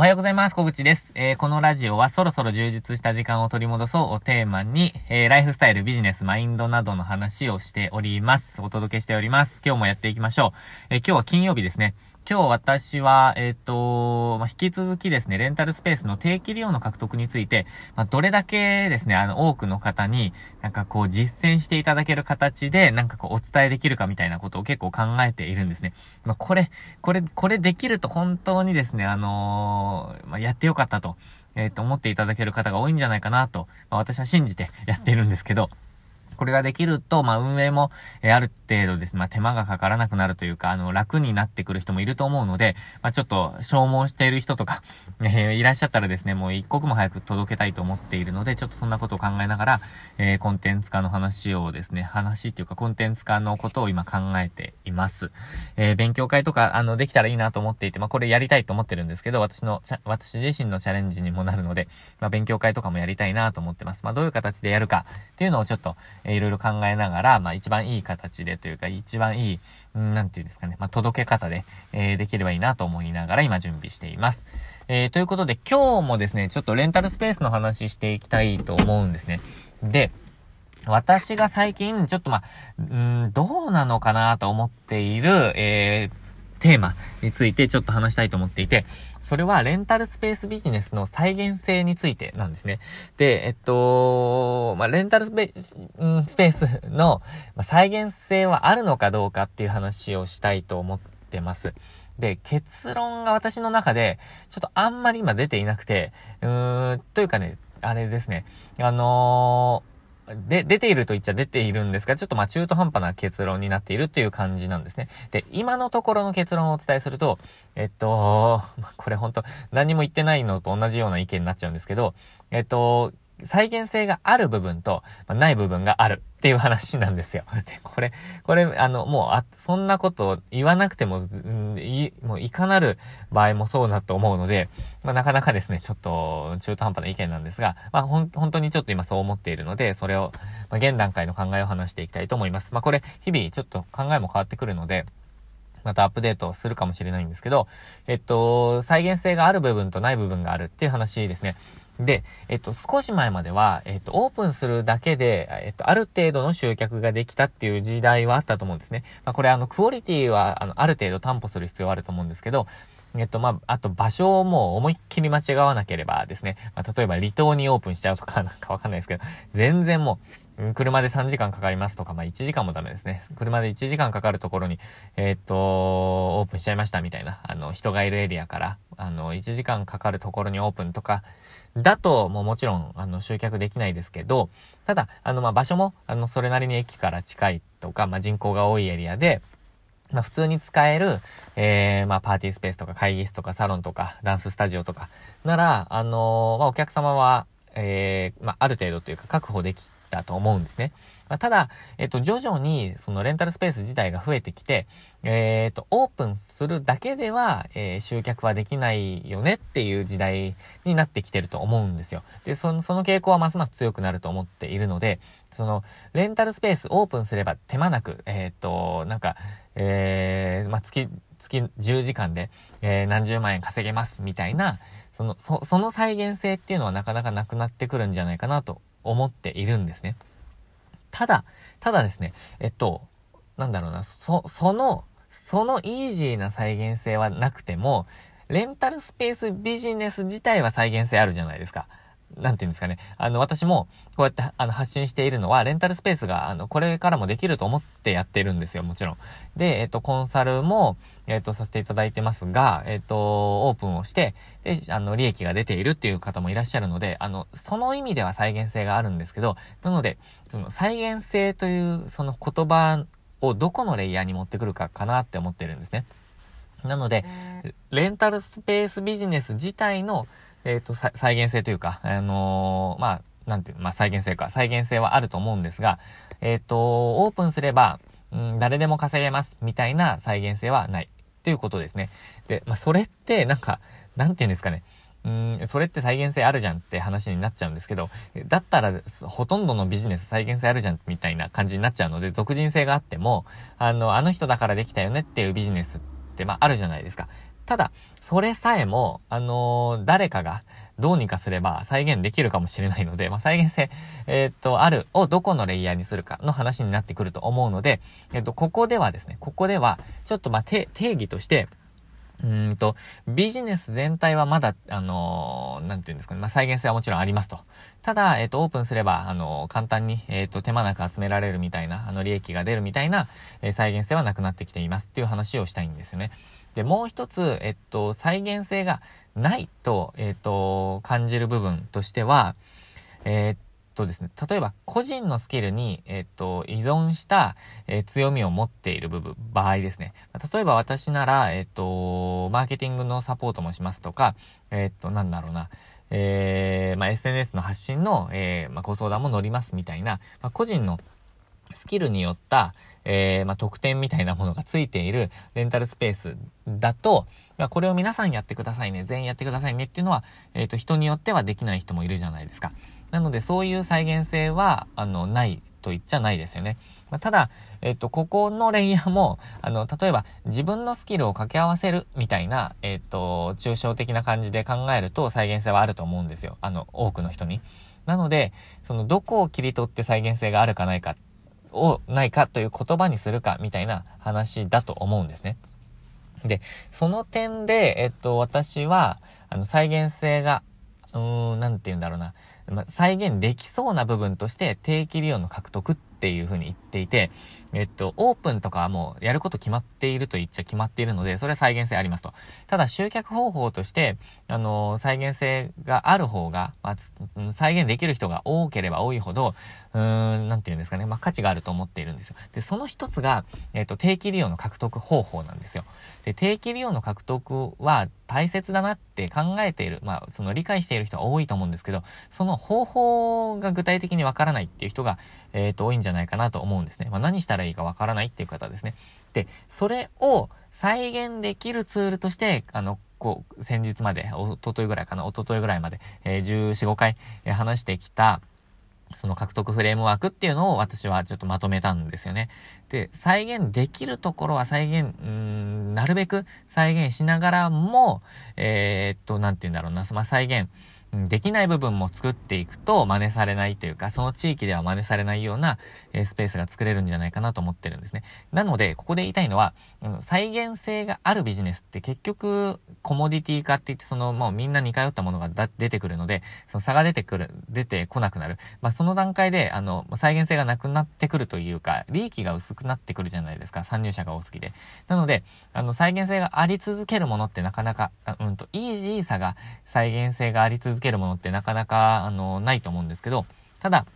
おはようございます。小口です。えー、このラジオはそろそろ充実した時間を取り戻そうをテーマに、えー、ライフスタイル、ビジネス、マインドなどの話をしております。お届けしております。今日もやっていきましょう。えー、今日は金曜日ですね。今日私は、えっ、ー、と、まあ、引き続きですね、レンタルスペースの定期利用の獲得について、まあ、どれだけですね、あの、多くの方に、なんかこう、実践していただける形で、なんかこう、お伝えできるかみたいなことを結構考えているんですね。まあ、これ、これ、これできると本当にですね、あのー、まやってよかったと、えっ、ー、と、思っていただける方が多いんじゃないかなと、ま私は信じてやっているんですけど、これができると、まあ、運営も、え、ある程度ですね、まあ、手間がかからなくなるというか、あの、楽になってくる人もいると思うので、まあ、ちょっと、消耗している人とか、えー、いらっしゃったらですね、もう一刻も早く届けたいと思っているので、ちょっとそんなことを考えながら、え、コンテンツ化の話をですね、話っていうか、コンテンツ化のことを今考えています。えー、勉強会とか、あの、できたらいいなと思っていて、まあ、これやりたいと思ってるんですけど、私の、私自身のチャレンジにもなるので、まあ、勉強会とかもやりたいなと思ってます。まあ、どういう形でやるかっていうのをちょっと、いろいろ考えながら、まあ一番いい形でというか、一番いい、んなんていうんですかね、まあ届け方で、えー、できればいいなと思いながら今準備しています。えー、ということで今日もですね、ちょっとレンタルスペースの話していきたいと思うんですね。で、私が最近、ちょっとまあ、んどうなのかなと思っている、えー、テーマについてちょっと話したいと思っていて、それはレンタルスペースビジネスの再現性についてなんですね。で、えっと、まあ、レンタルスペース、ペースの再現性はあるのかどうかっていう話をしたいと思ってます。で、結論が私の中で、ちょっとあんまり今出ていなくて、うーん、というかね、あれですね。あので、出ていると言っちゃ出ているんですが、ちょっとまあ中途半端な結論になっているという感じなんですね。で、今のところの結論をお伝えすると、えっと、これ本当何も言ってないのと同じような意見になっちゃうんですけど、えっと、再現性がある部分と、まあ、ない部分があるっていう話なんですよ。で、これ、これ、あの、もう、あ、そんなことを言わなくても、んい、もういかなる場合もそうだと思うので、まあ、なかなかですね、ちょっと中途半端な意見なんですが、まあ、ほん、本当にちょっと今そう思っているので、それを、まあ、現段階の考えを話していきたいと思います。まあ、これ、日々ちょっと考えも変わってくるので、またアップデートするかもしれないんですけど、えっと、再現性がある部分とない部分があるっていう話ですね。で、えっと、少し前までは、えっと、オープンするだけで、えっと、ある程度の集客ができたっていう時代はあったと思うんですね。まあ、これあの、クオリティは、あの、ある程度担保する必要はあると思うんですけど、えっと、まあ、あと場所をもう思いっきり間違わなければですね、まあ、例えば離島にオープンしちゃうとかなんかわかんないですけど、全然もう、車で3時間かかりますとか、まあ、1時間もダメですね。車で1時間かかるところに、えー、っと、オープンしちゃいましたみたいな、あの、人がいるエリアから、あの、1時間かかるところにオープンとか、だと、もうもちろん、あの、集客できないですけど、ただ、あの、ま、場所も、あの、それなりに駅から近いとか、まあ、人口が多いエリアで、まあ、普通に使える、えー、まあ、パーティースペースとか会議室とかサロンとかダンススタジオとかなら、あのー、まあ、お客様は、えー、まあ、ある程度というか確保できだと思うんですね。まあ、ただ、えっと、徐々に、そのレンタルスペース自体が増えてきて、えっと、オープンするだけでは、えー、集客はできないよねっていう時代になってきてると思うんですよ。で、その、その傾向はますます強くなると思っているので、その、レンタルスペースオープンすれば手間なく、えっと、なんか、えー、まあ、月、月10時間で、えー、何十万円稼げますみたいな、その、そ、その再現性っていうのはなかなかなくなってくるんじゃないかなと思っているんですね。ただ、ただですね、えっと、なんだろうな、そ、その、そのイージーな再現性はなくても、レンタルスペースビジネス自体は再現性あるじゃないですか。なんていうんですかね。あの、私も、こうやって、あの、発信しているのは、レンタルスペースが、あの、これからもできると思ってやってるんですよ、もちろん。で、えっと、コンサルも、えっと、させていただいてますが、えっと、オープンをして、で、あの、利益が出ているっていう方もいらっしゃるので、あの、その意味では再現性があるんですけど、なので、その、再現性という、その言葉をどこのレイヤーに持ってくるかかなって思ってるんですね。なので、レンタルスペースビジネス自体の、えっ、ー、と、再現性というか、あのー、まあ、なんていう、まあ、再現性か、再現性はあると思うんですが、えっ、ー、と、オープンすれば、うん、誰でも稼げます、みたいな再現性はない、ということですね。で、まあ、それって、なんか、なんていうんですかね。うん、それって再現性あるじゃんって話になっちゃうんですけど、だったら、ほとんどのビジネス再現性あるじゃんみたいな感じになっちゃうので、俗人性があっても、あの、あの人だからできたよねっていうビジネスって、まあ、あるじゃないですか。ただ、それさえも、あのー、誰かが、どうにかすれば再現できるかもしれないので、まあ、再現性、えー、っと、あるをどこのレイヤーにするかの話になってくると思うので、えっと、ここではですね、ここでは、ちょっとまあ、定義として、うんと、ビジネス全体はまだ、あのー、なんていうんですかね、まあ、再現性はもちろんありますと。ただ、えっ、ー、と、オープンすれば、あのー、簡単に、えっ、と、手間なく集められるみたいな、あの、利益が出るみたいな、え再現性はなくなってきていますっていう話をしたいんですよね。で、もう一つ、えっと、再現性がないと、えっと、感じる部分としては、えっとですね、例えば個人のスキルに、えっと、依存した、え、強みを持っている部分、場合ですね。例えば私なら、えっと、マーケティングのサポートもしますとか、えっと、なんだろうな、えー、まあ、SNS の発信の、えー、まあ、ご相談も乗りますみたいな、まあ、個人のスキルによった、えー、まあ、特典みたいなものがついているレンタルスペースだと、まあ、これを皆さんやってくださいね、全員やってくださいねっていうのは、えっ、と、人によってはできない人もいるじゃないですか。なので、そういう再現性は、あの、ないと言っちゃないですよね。まあ、ただ、えっと、ここのレイヤーも、あの、例えば、自分のスキルを掛け合わせるみたいな、えっと、抽象的な感じで考えると再現性はあると思うんですよ。あの、多くの人に。なので、その、どこを切り取って再現性があるかないか、を、ないかという言葉にするか、みたいな話だと思うんですね。で、その点で、えっと、私は、あの、再現性が、うーん、なんて言うんだろうな。ま再現できそうな部分として定期利用の獲得っていう風に言っていて、えっと、オープンとかはもうやること決まっていると言っちゃ決まっているので、それは再現性ありますと。ただ集客方法として、あの再現性がある方が、まあ、再現できる人が多ければ多いほど、うーん、なんて言うんですかね、まあ、価値があると思っているんですよ。で、その一つが、えっと、定期利用の獲得方法なんですよ。で、定期利用の獲得は大切だなって考えている、まあ、その理解している人は多いと思うんですけど、その方法が具体的にわからないっていう人が、えっ、と、多いんじゃないかなと思うんですね。まあ、何したらいいかわからないっていう方ですね。で、それを再現できるツールとして、あの、こう、先日まで、おとといぐらいかな、おとといぐらいまで、えー、14、5回、話してきた、その獲得フレームワークっていうのを私はちょっとまとめたんですよね。で、再現できるところは再現、ん、なるべく再現しながらも、えー、っと、なんて言うんだろうな、まあ、再現、できない部分も作っていくと真似されないというか、その地域では真似されないような、えスペースが作れるんじゃないかなと思ってるんですね。なので、ここで言いたいのは、再現性があるビジネスって結局、コモディティ化って言って、その、もうみんな似通ったものが出てくるので、その差が出てくる、出てこなくなる。まあ、その段階で、あの、再現性がなくなってくるというか、利益が薄くなってくるじゃないですか、参入者が多すぎで。なので、あの、再現性があり続けるものってなかなか、うんと、イージーさが再現性があり続けるものってなかなか、あの、ないと思うんですけど、ただ、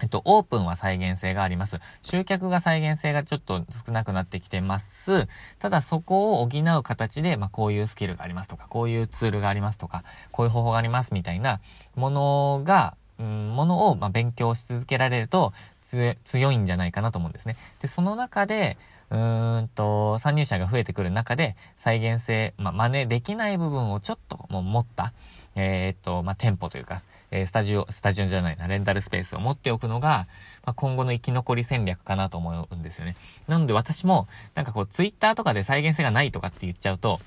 えっと、オープンは再現性があります。集客が再現性がちょっと少なくなってきてます。ただそこを補う形で、まあ、こういうスキルがありますとか、こういうツールがありますとか、こういう方法がありますみたいなものが、うん、ものを、まあ、勉強し続けられると強いんじゃないかなと思うんですね。で、その中で、うーんと、参入者が増えてくる中で、再現性、まあ、真似できない部分をちょっともう持った、えー、っと、まあ、店舗というか、えー、スタジオ、スタジオじゃないな、レンタルスペースを持っておくのが、まあ、今後の生き残り戦略かなと思うんですよね。なので私も、なんかこう、ツイッターとかで再現性がないとかって言っちゃうと、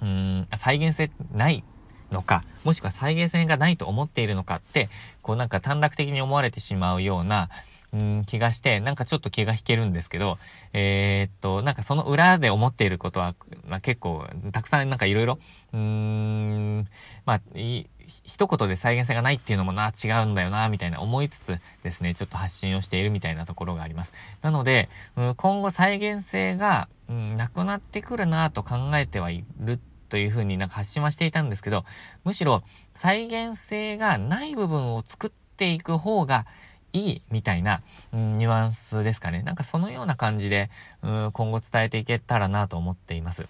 うーん、再現性ないのか、もしくは再現性がないと思っているのかって、こうなんか短絡的に思われてしまうような、うん、気がして、なんかちょっと気が引けるんですけど、えー、っと、なんかその裏で思っていることは、まあ、結構、たくさんなんかいろいろ、うーん、まあ、い、一言で再現性がないっていうのもな、違うんだよな、みたいな思いつつですね、ちょっと発信をしているみたいなところがあります。なので、うん、今後再現性が、うん、なくなってくるなと考えてはいるというふうになんか発信はしていたんですけど、むしろ再現性がない部分を作っていく方がいいみたいな、うん、ニュアンスですかね。なんかそのような感じで、うん、今後伝えていけたらなと思っています。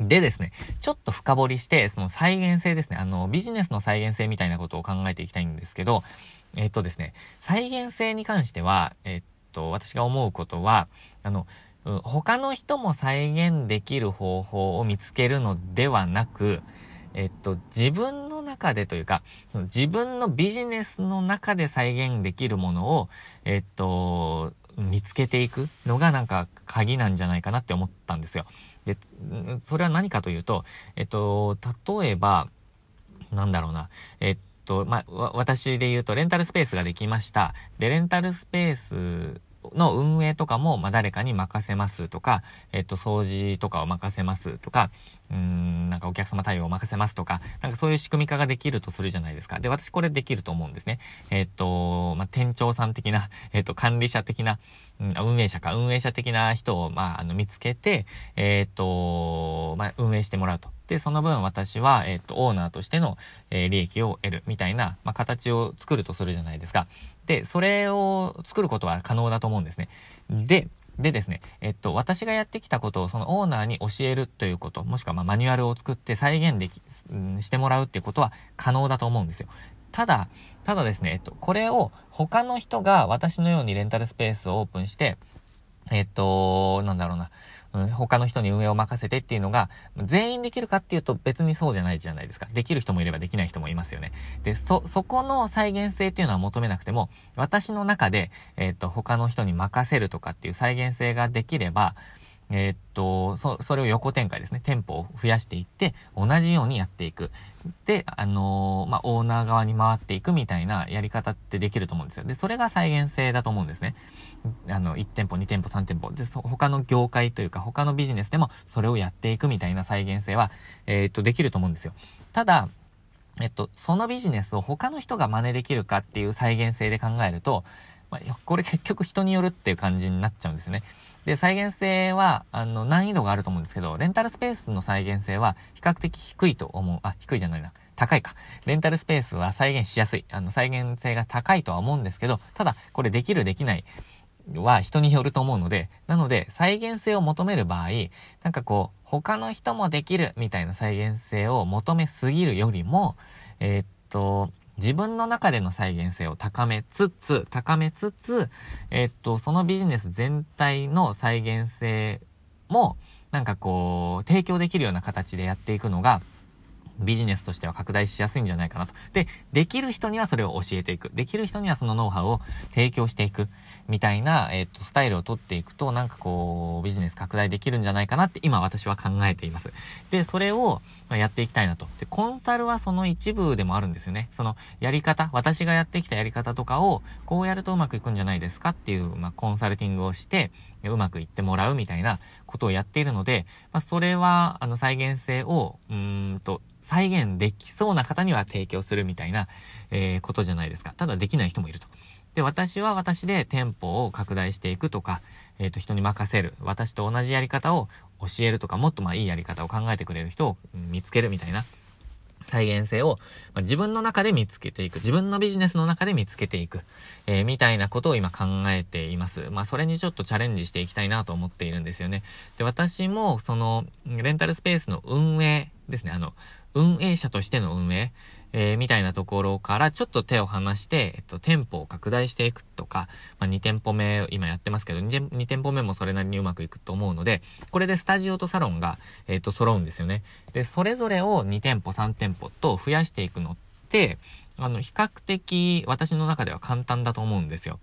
でですね、ちょっと深掘りして、その再現性ですね、あの、ビジネスの再現性みたいなことを考えていきたいんですけど、えっとですね、再現性に関しては、えっと、私が思うことは、あの、他の人も再現できる方法を見つけるのではなく、えっと、自分の中でというか、その自分のビジネスの中で再現できるものを、えっと、見つけていくのがなんか鍵なんじゃないかなって思ったんですよ。で、それは何かというと、えっと、例えば、なんだろうな、えっと、まあ、私で言うと、レンタルスペースができました。で、レンタルスペースの運営とかも、まあ、誰かに任せますとか、えっと、掃除とかを任せますとか、うん、なんかお客様対応を任せますとか、なんかそういう仕組み化ができるとするじゃないですか。で、私これできると思うんですね。えっと、まあ、店長さん的な、えっと、管理者的な、うん、運営者か、運営者的な人を、まあ、あの、見つけて、えっと、まあ、運営してもらうと。で、その分私は、えっと、オーナーとしての、えー、利益を得るみたいな、まあ、形を作るとするじゃないですか。で、それを作ることは可能だと思うんですね。で、でですね、えっと、私がやってきたことをそのオーナーに教えるということ、もしくはまマニュアルを作って再現でき、してもらうっていうことは可能だと思うんですよ。ただ、ただですね、えっと、これを他の人が私のようにレンタルスペースをオープンして、えっと、なんだろうな、他の人に運営を任せてっていうのが、全員できるかっていうと別にそうじゃないじゃないですか。できる人もいればできない人もいますよね。で、そ、そこの再現性っていうのは求めなくても、私の中で、えっと、他の人に任せるとかっていう再現性ができれば、えー、っと、そ、それを横展開ですね。店舗を増やしていって、同じようにやっていく。で、あのー、まあ、オーナー側に回っていくみたいなやり方ってできると思うんですよ。で、それが再現性だと思うんですね。あの、1店舗、2店舗、3店舗。で、他の業界というか、他のビジネスでもそれをやっていくみたいな再現性は、えー、っと、できると思うんですよ。ただ、えっと、そのビジネスを他の人が真似できるかっていう再現性で考えると、まあ、これ結局人によるっていう感じになっちゃうんですね。で、再現性は、あの、難易度があると思うんですけど、レンタルスペースの再現性は比較的低いと思う。あ、低いじゃないな。高いか。レンタルスペースは再現しやすい。あの、再現性が高いとは思うんですけど、ただ、これできるできないは人によると思うので、なので、再現性を求める場合、なんかこう、他の人もできるみたいな再現性を求めすぎるよりも、えー、っと、自分の中での再現性を高めつつ、高めつつ、えっと、そのビジネス全体の再現性も、なんかこう、提供できるような形でやっていくのが、ビジネスとしては拡大しやすいんじゃないかなと。で、できる人にはそれを教えていく。できる人にはそのノウハウを提供していく。みたいな、えっ、と、スタイルをとっていくと、なんかこう、ビジネス拡大できるんじゃないかなって今私は考えています。で、それを、やっていきたいなと。で、コンサルはその一部でもあるんですよね。その、やり方、私がやってきたやり方とかを、こうやるとうまくいくんじゃないですかっていう、まあ、コンサルティングをして、うまくいってもらうみたいなことをやっているので、まあ、それは、あの、再現性を、うんと、再現できそうな方には提供するみたいな、えー、ことじゃないですか。ただできない人もいると。で、私は私で店舗を拡大していくとか、えっ、ー、と、人に任せる。私と同じやり方を教えるとか、もっとまあいいやり方を考えてくれる人を見つけるみたいな再現性を、まあ、自分の中で見つけていく。自分のビジネスの中で見つけていく。えー、みたいなことを今考えています。まあ、それにちょっとチャレンジしていきたいなと思っているんですよね。で、私も、その、レンタルスペースの運営ですね。あの、運営者としての運営、えー、みたいなところからちょっと手を離して、えっと、店舗を拡大していくとか、まあ、2店舗目、今やってますけど2、2店舗目もそれなりにうまくいくと思うので、これでスタジオとサロンが、えっと、揃うんですよね。で、それぞれを2店舗、3店舗と増やしていくのって、あの、比較的私の中では簡単だと思うんですよ。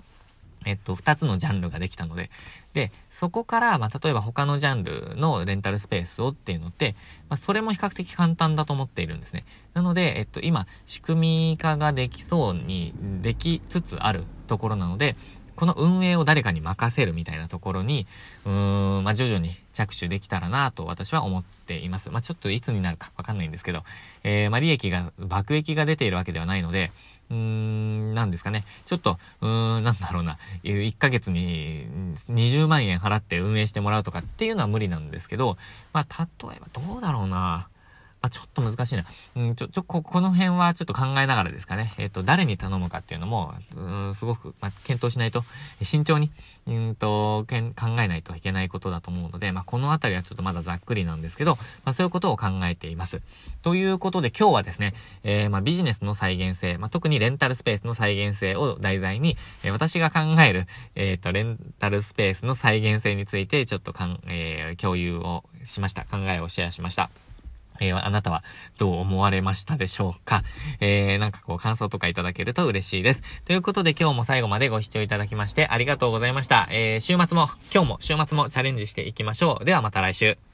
えっと、二つのジャンルができたので。で、そこから、まあ、例えば他のジャンルのレンタルスペースをっていうのって、まあ、それも比較的簡単だと思っているんですね。なので、えっと、今、仕組み化ができそうに、できつつあるところなので、この運営を誰かに任せるみたいなところに、うーん、まあ、徐々に着手できたらなと私は思っています。まあ、ちょっといつになるかわかんないんですけど、えー、まあ、利益が、爆益が出ているわけではないので、うーん、なんですかね。ちょっと、うーん、なんだろうな。1ヶ月に20万円払って運営してもらうとかっていうのは無理なんですけど、まあ、例えばどうだろうな。あ、ちょっと難しいな。うん、ちょ、ちょ、こ、この辺はちょっと考えながらですかね。えっ、ー、と、誰に頼むかっていうのも、うん、すごく、まあ、検討しないと、慎重に、うんと、けん、考えないといけないことだと思うので、まあ、このあたりはちょっとまだざっくりなんですけど、まあ、そういうことを考えています。ということで、今日はですね、えー、まあ、ビジネスの再現性、まあ、特にレンタルスペースの再現性を題材に、えー、私が考える、えっ、と、レンタルスペースの再現性について、ちょっとかん、え、共有をしました。考えをシェアしました。えー、あなたはどう思われましたでしょうか？えー、なんかこう感想とかいただけると嬉しいです。ということで今日も最後までご視聴いただきましてありがとうございました。えー、週末も、今日も週末もチャレンジしていきましょう。ではまた来週。